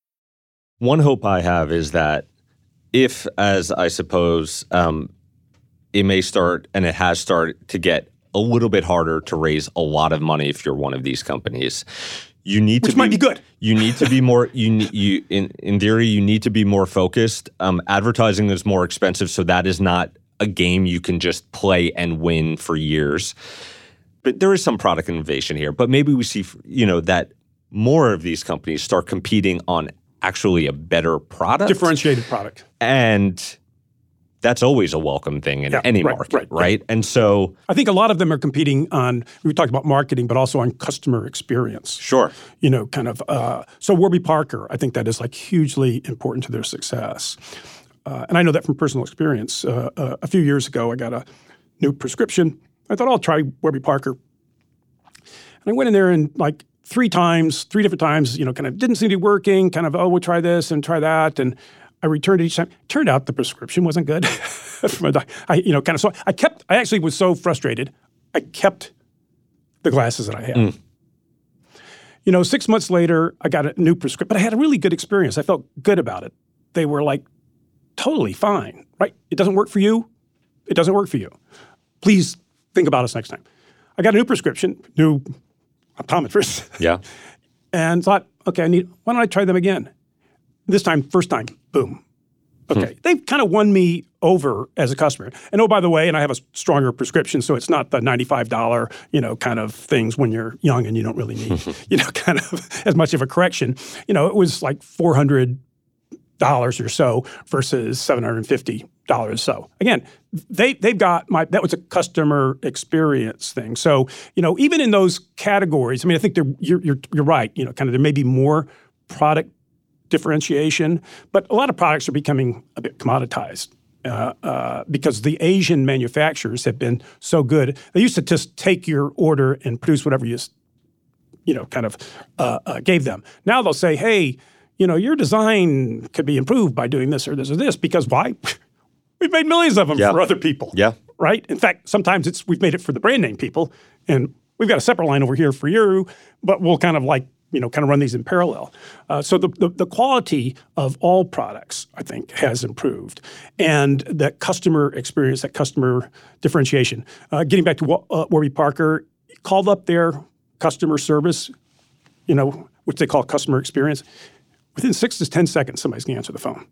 One hope I have is that if, as I suppose, um, it may start and it has started to get a little bit harder to raise a lot of money if you're one of these companies. You need
Which
to
might be good.
You need to be more. You you in in theory you need to be more focused. Um, advertising is more expensive, so that is not a game you can just play and win for years. But there is some product innovation here. But maybe we see you know that more of these companies start competing on actually a better product
Differentiated product.
and that's always a welcome thing in
Yeah,
any
right,
market,
right,
right?
yeah.
And so,
I think a lot of them are competing on. We talked about marketing, but also on customer experience.
sure,
you know, kind of. Uh, so Warby Parker, I think that is like hugely important to their success. Uh, and I know that from personal experience. Uh, uh, a few years ago, I got a new prescription. I thought I'll try Warby Parker. And I went in there and like three times, three different times, you know, kind of didn't seem to be working, kind of, oh, we'll try this and try that. And I returned each time. Turned out the prescription wasn't good. I, you know, kind of so I kept, I actually was so frustrated. I kept the glasses that I had. Mm. You know, six months later, I got a new prescription, but I had a really good experience. I felt good about it. They were like totally fine, right? It doesn't work for you. It doesn't work for you. Please think about us next time. I got a new prescription, new optometrist.
Yeah.
and thought, okay, I need, why don't I try them again? This time, first time, boom. Okay. Hmm. They've kind of won me over as a customer. And oh, by the way, and I have a stronger prescription, so it's not the $95, you know, kind of things when you're young and you don't really need, you know, kind of as much of a correction. You know, it was like 400 dollars or so versus $750 or so. Again, they they've got my that was a customer experience thing. So, you know, even in those categories, I mean, I think you're, you're you're right, you know, kind of there may be more product differentiation, but a lot of products are becoming a bit commoditized. Uh, uh, because the Asian manufacturers have been so good, they used to just take your order and produce whatever you, you know, kind of uh, uh gave them. Now they'll say, "Hey, you know, your design could be improved by doing this or this or this." Because why? we've made millions of them yeah. for other people.
Yeah.
Right. In fact, sometimes it's we've made it for the brand name people, and we've got a separate line over here for you, but we'll kind of like you know, kind of run these in parallel. Uh, so the, the, the quality of all products, I think, has improved, and that customer experience, that customer differentiation. Uh, getting back to uh, Warby Parker, called up their customer service, you know, which they call customer experience. Within six to ten seconds, somebody's going to answer the phone.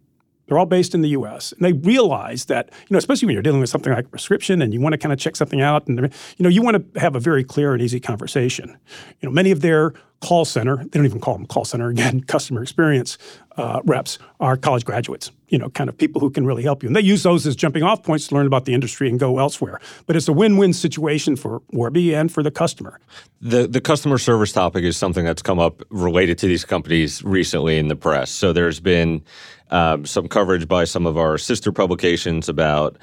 They're all based in the U.S. and they realize that you know, especially when you're dealing with something like a prescription and you want to kind of check something out, and you know, you want to have a very clear and easy conversation. You know, many of their call center, they don't even call them call center again, customer experience uh, reps are college graduates, you know, kind of people who can really help you. And they use those as jumping off points to learn about the industry and go elsewhere. But it's a win-win situation for Warby and for the customer.
The the customer service topic is something that's come up related to these companies recently in the press. So there's been um, some coverage by some of our sister publications about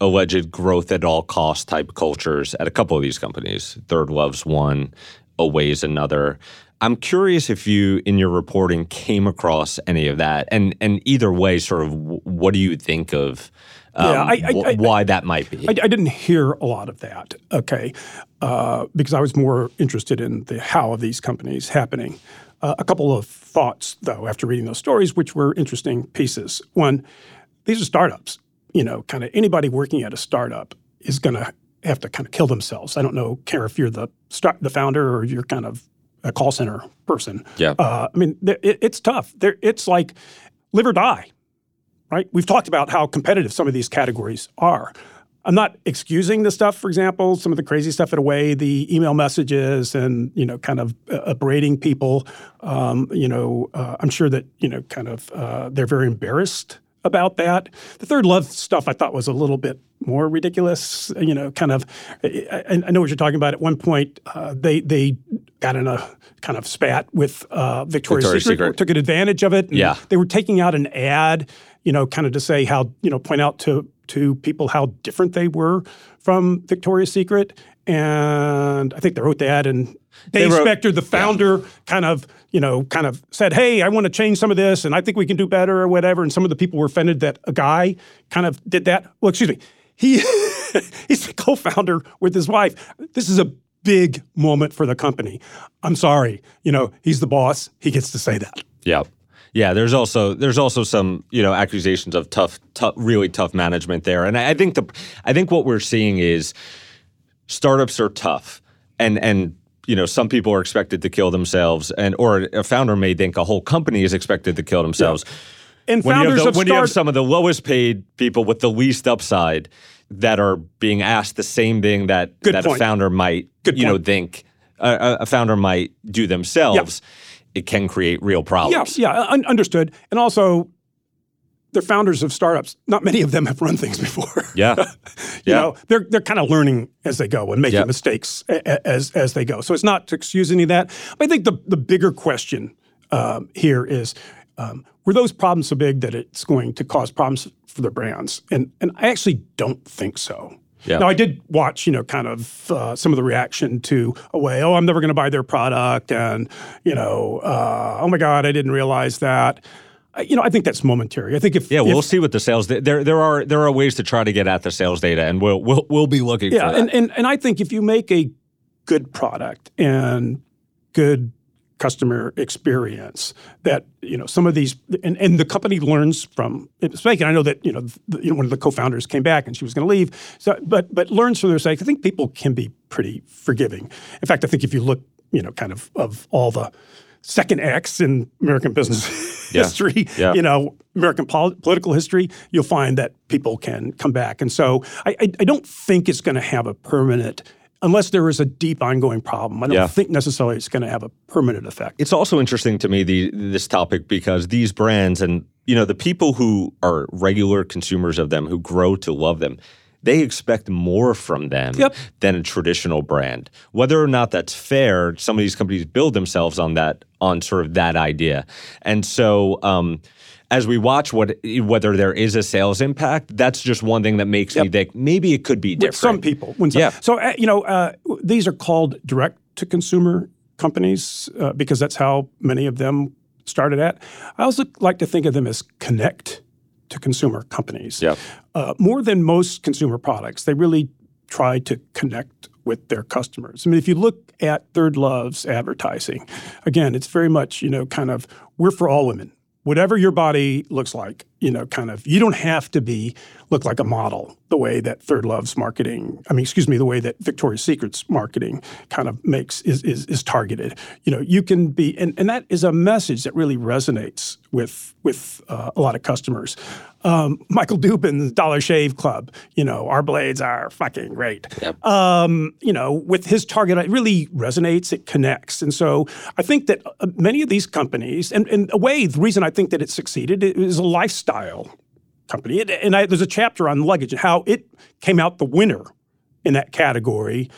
alleged growth at all cost type cultures at a couple of these companies. ThirdLove's one, Away's another. I'm curious if you, in your reporting, came across any of that, and and either way, sort of, what do you think of um, yeah, I, I, I, why that might be?
I, didn't hear a lot of that. Okay, uh, because I was more interested in the how of these companies happening. Uh, a couple of thoughts, though, after reading those stories, which were interesting pieces. One, these are startups. You know, kind of anybody working at a startup is going to have to kind of kill themselves. I don't know, care if you're the start, the founder or you're kind of a call center person.
Yeah. Uh,
I mean, it, it's tough. There, it's like live or die, right? We've talked about how competitive some of these categories are. I'm not excusing the stuff, for example, some of the crazy stuff at Away, the email messages and, you know, kind of uh, berating people. Um, you know, uh, I'm sure that, you know, kind of uh, they're very embarrassed about that. The ThirdLove stuff I thought was a little bit more ridiculous. You know, kind of. I, I know what you're talking about. At one point, uh, they they got in a kind of spat with uh, Victoria's, Victoria's Secret, Secret, took advantage of it.
yeah,
they were taking out an ad. You know, kind of to say how you know point out to to people how different they were from Victoria's Secret. And I think they wrote that and Dave wrote, Spector, the founder, yeah. kind of, you know, kind of said, "Hey, I want to change some of this, and I think we can do better, or whatever." And some of the people were offended that a guy kind of did that. Well, excuse me, he he's the co-founder with his wife. This is a big moment for the company. I'm sorry, you know, he's the boss. He gets to say that.
Yeah. Yeah, there's also there's also some you know accusations of tough, tough, really tough management there, and I think the I think what we're seeing is startups are tough, and and you know some people are expected to kill themselves, and or a founder may think a whole company is expected to kill themselves. Yeah.
And when founders
you,
the,
when start- you have some of the lowest paid people with the least upside that are being asked the same thing that
Good
that
point.
a founder might
Good
you
point.
know think uh, a founder might do themselves. It can create real problems.
Yeah, yeah, un- understood. And also, they're founders of startups. Not many of them have run things before.
Yeah,
you
yeah.
know, they're they're kind of learning as they go and making
yep.
mistakes a- as as they go. So it's not to excuse any of that. But I think the the bigger question um, here is: Um, were those problems so big that it's going to cause problems for the brands? And and I actually don't think so.
Yeah.
Now I did watch, you know, kind of uh, some of the reaction to away. Oh, I'm never going to buy their product, and you know, uh, oh my God, I didn't realize that. I- You know, I think that's momentary. I think if
Yeah, we'll see what the sales. There, there are there are ways to try to get at the sales data, and we'll we'll we'll be looking
yeah,
for that.
and, and and I think if you make a good product and good customer experience, that you know some of these and, and the company learns from its mistake. And I know that you know, the, you know one of the co-founders came back and she was going to leave. So, but but learns from their mistake. I think people can be pretty forgiving. In fact, I think if you look, you know, kind of of all the second acts in American business
Yeah.
history,
Yeah.
you know, American pol- political history, you'll find that people can come back. And so I, I, I don't think it's going to have a permanent, unless there is a deep ongoing problem. I don't
Yeah.
think necessarily it's going to have a permanent effect.
It's also interesting to me the this topic because these brands and you know the people who are regular consumers of them who grow to love them, they expect more from them
Yep.
than a traditional brand. Whether or not that's fair, some of these companies build themselves on that on sort of that idea, and so. Um, as we watch what whether there is a sales impact, that's just one thing that makes me think maybe it could be
With
different.
some people. When some,
Yeah.
So, uh, you know, uh, these are called direct to consumer companies uh, because that's how many of them started at. I also like to think of them as connect to consumer companies.
Yeah.
Uh, more than most consumer products, they really try to connect with their customers. I mean, if you look at ThirdLove's advertising, again, it's very much, you know, kind of, we're for all women. Whatever your body looks like, you know, kind of, you don't have to be, look like a model the way that ThirdLove's marketing, I mean, excuse me, the way that Victoria's Secret's marketing kind of makes, is, is, is targeted. You know, you can be, and, and that is a message that really resonates with, with uh, a lot of customers. Um, Michael Dubin's Dollar Shave Club, you know, our blades are fucking great. Um, you know, with his target, it really resonates, it connects. And so I think that uh, many of these companies, and in a way, the reason I think that it succeeded is a lifestyle company. It, and I, there's a chapter on luggage and how it came out the winner in that category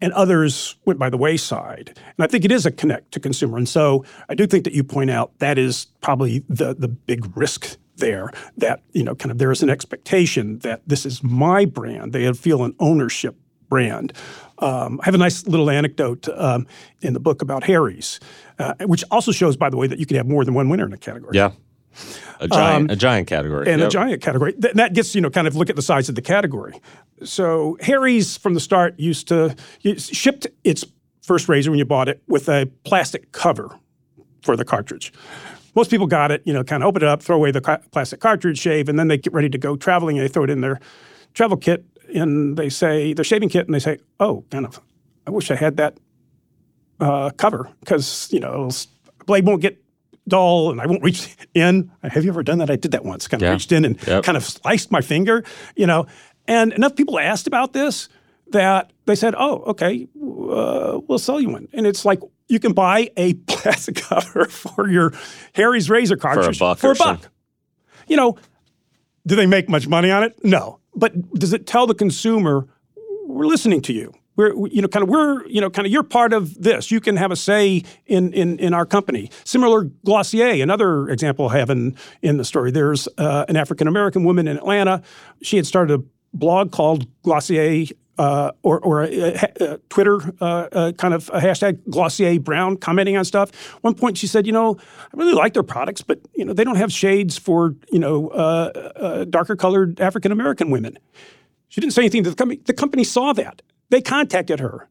and others went by the wayside. And I think it is a connect to consumer. And so I do think that you point out that is probably the the big risk there that you know kind of there is an expectation that this is my brand. They feel an ownership brand. Um, I have a nice little anecdote um, in the book about Harry's, uh, which also shows, by the way, that you can have more than one winner in a category
Yeah. A giant, a giant category.
Um, and
Yep.
a giant category. Th- that gets you know kind of look at the size of the category. So Harry's from the start used to shipped its first razor when you bought it with a plastic cover for the cartridge. Most people got it, you know, kind of open it up, throw away the ca- plastic cartridge, shave, and then they get ready to go traveling and they throw it in their travel kit and they say their shaving kit and they say, "Oh, kind of, I wish I had that uh, cover because you know blade won't get dull and I won't reach in. Have you ever done that? I did that once. Kind of
Yeah.
reached in and
Yep.
kind of sliced my finger, you know. And enough people asked about this that they said, "Oh, okay, uh, we'll sell you one." And it's like you can buy a plastic cover for your Harry's razor cartridge for a
buck
for a buck. You know, do they make much money on it? No. But does it tell the consumer we're listening to you? We're you know kind of we're you know kind of you're part of this. You can have a say in in in our company. Similar Glossier, another example I have in in the story. There's uh, an African American woman in Atlanta. She had started a blog called Glossier. Uh, or or a, a, a Twitter uh, uh, kind of a hashtag Glossier Brown commenting on stuff. One point she said, you know, I really like their products, but you know they don't have shades for you know uh, uh, darker colored African American women. She didn't say anything to the company. The company saw that. They contacted her.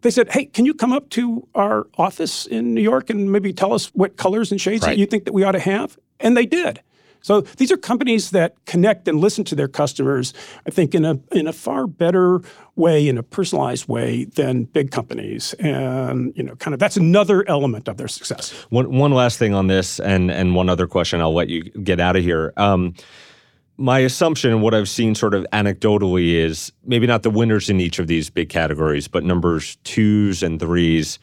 They said, "Hey, can you come up to our office in New York and maybe tell us what colors and shades
Right.
that you think that we ought to have?" And they did. So these are companies that connect and listen to their customers. I think in a in a far better way, in a personalized way than big companies. And you know, kind of that's another element of their success.
One one last thing on this, and and one other question. I'll let you get out of here. Um, my assumption what I've seen sort of anecdotally is maybe not the winners in each of these big categories, but numbers twos and threes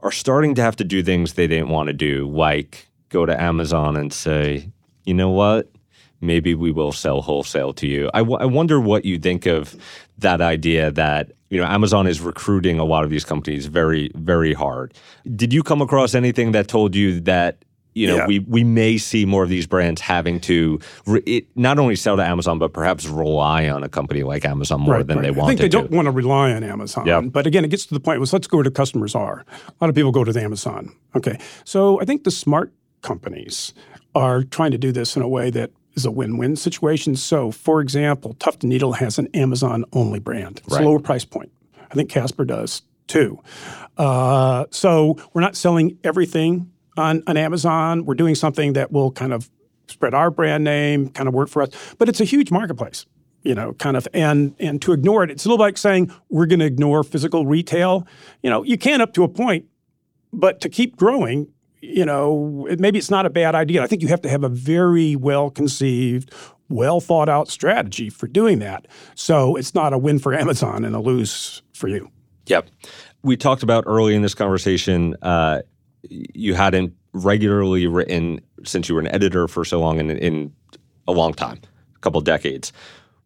are starting to have to do things they didn't want to do, like go to Amazon and say, you know what? Maybe we will sell wholesale to you. I, w- I wonder what you think of that idea that you know Amazon is recruiting a lot of these companies very very hard. Did you come across anything that told you that you know
Yeah.
we we may see more of these brands having to re- it, not only sell to Amazon but perhaps rely on a company like Amazon more than they want. To.
I think they
to.
don't want to rely on Amazon.
Yeah.
But again, it gets to the point was let's go where the customers are. A lot of people go to the Amazon. Okay. So I think the smart companies are trying to do this in a way that is a win-win situation. So for example, Tuft and Needle has an Amazon only brand. It's
Right.
a lower price point. I think Casper does too. Uh, so we're not selling everything on, on Amazon. We're doing something that will kind of spread our brand name, kind of work for us. But it's a huge marketplace, you know, kind of. And and to ignore it, it's a little like saying we're going to ignore physical retail. You know, you can up to a point, but to keep growing, you know, maybe it's not a bad idea. I think you have to have a very well conceived, well thought out strategy for doing that. So it's not a win for Amazon and a lose for you.
Yep. We talked about early in this conversation, uh, you hadn't regularly written since you were an editor for so long in, in a long time, a couple decades.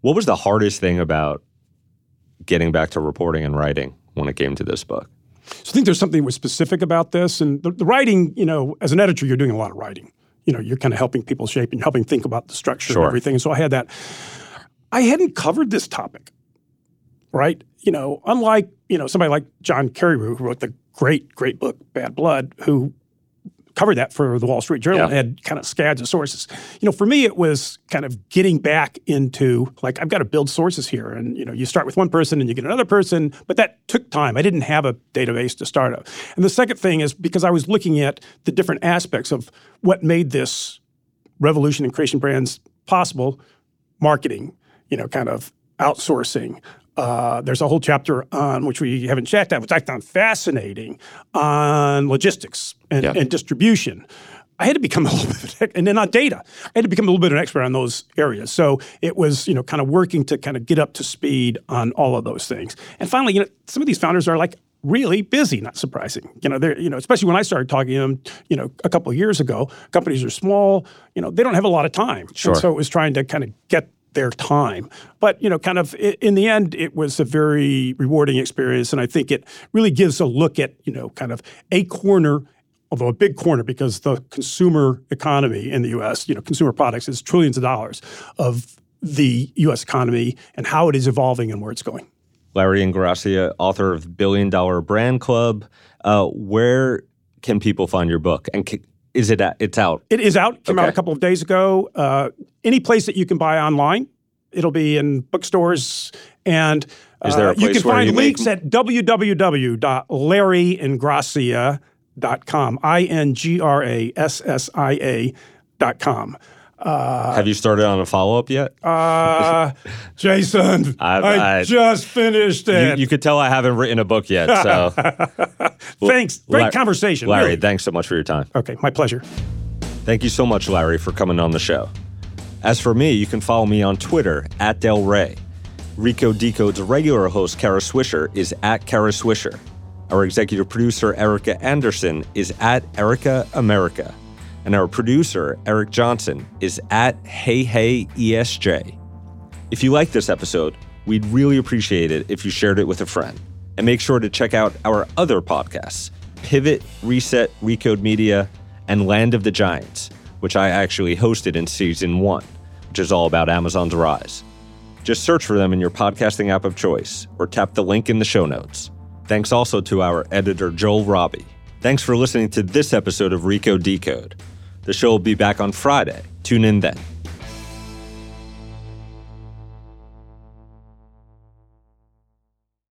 What was the hardest thing about getting back to reporting and writing when it came to this book?
So I think there's something that was specific about this. And the, the writing, you know, as an editor, you're doing a lot of writing. You know, you're kind of helping people shape and helping think about the structure
Sure.
and everything. And so I had that. I hadn't covered this topic, right? You know, unlike, you know, somebody like John Carreyrou, who wrote the great, great book, Bad Blood, who covered that for the Wall Street Journal
Yeah.
and had kind of scads of sources. You know, for me, it was kind of getting back into like, I've got to build sources here. And, you know, you start with one person and you get another person, but that took time. I didn't have a database to start up. And the second thing is because I was looking at the different aspects of what made this revolution in creation brands possible marketing, you know, kind of outsourcing. Uh, there's a whole chapter on which we haven't checked out, which I found fascinating on logistics and,
Yeah.
and distribution. I had to become a little bit, of an- and then on data, I had to become a little bit of an expert on those areas. So it was, you know, kind of working to kind of get up to speed on all of those things. And finally, you know, some of these founders are like really busy. Not surprising, you know. They're, you know, especially when I started talking to them, you know, a couple of years ago. Companies are small, you know, they don't have a lot of time.
Sure.
And so it was trying to kind of get their time. But you know, kind of in the end, it was a very rewarding experience, and I think it really gives a look at you know, kind of a corner. Although a big corner, because the consumer economy in the U.S., you know, consumer products is trillions of dollars of the U.S. economy and how it is evolving and where it's going.
Larry Ingrassia, author of Billion Dollar Brand Club. Uh, where can people find your book? And is it at, it's out?
It is out. Came out a couple of days ago. Uh, any place that you can buy online. It'll be in bookstores and
Is there a
uh, you can find
you make-
links at www.larryingrassia.com. I N G R A S S I A com.
Have you started on a follow up yet?
Uh, Jason,
I've-
I,
I-
just finished
you,
it.
you could tell I haven't written a book yet. So,
Thanks. Great
La-
conversation.
Larry,
really.
thanks so much for your time.
Okay, my pleasure.
Thank you so much, Larry, for coming on the show. As for me, you can follow me on Twitter at Del Rey. Recode Decode's regular host, Kara Swisher, is at Kara Swisher. Our executive producer, Erica Anderson, is at Erica America. And our producer, Eric Johnson, is at Hey Hey ESJ. If you like this episode, we'd really appreciate it if you shared it with a friend. And make sure to check out our other podcasts Pivot, Reset, Recode Media, and Land of the Giants, which I actually hosted in season one, which is all about Amazon's rise. Just search for them in your podcasting app of choice or tap the link in the show notes. Thanks also to our editor, Joel Robbie. Thanks for listening to this episode of Recode Decode. The show will be back on Friday. Tune in then.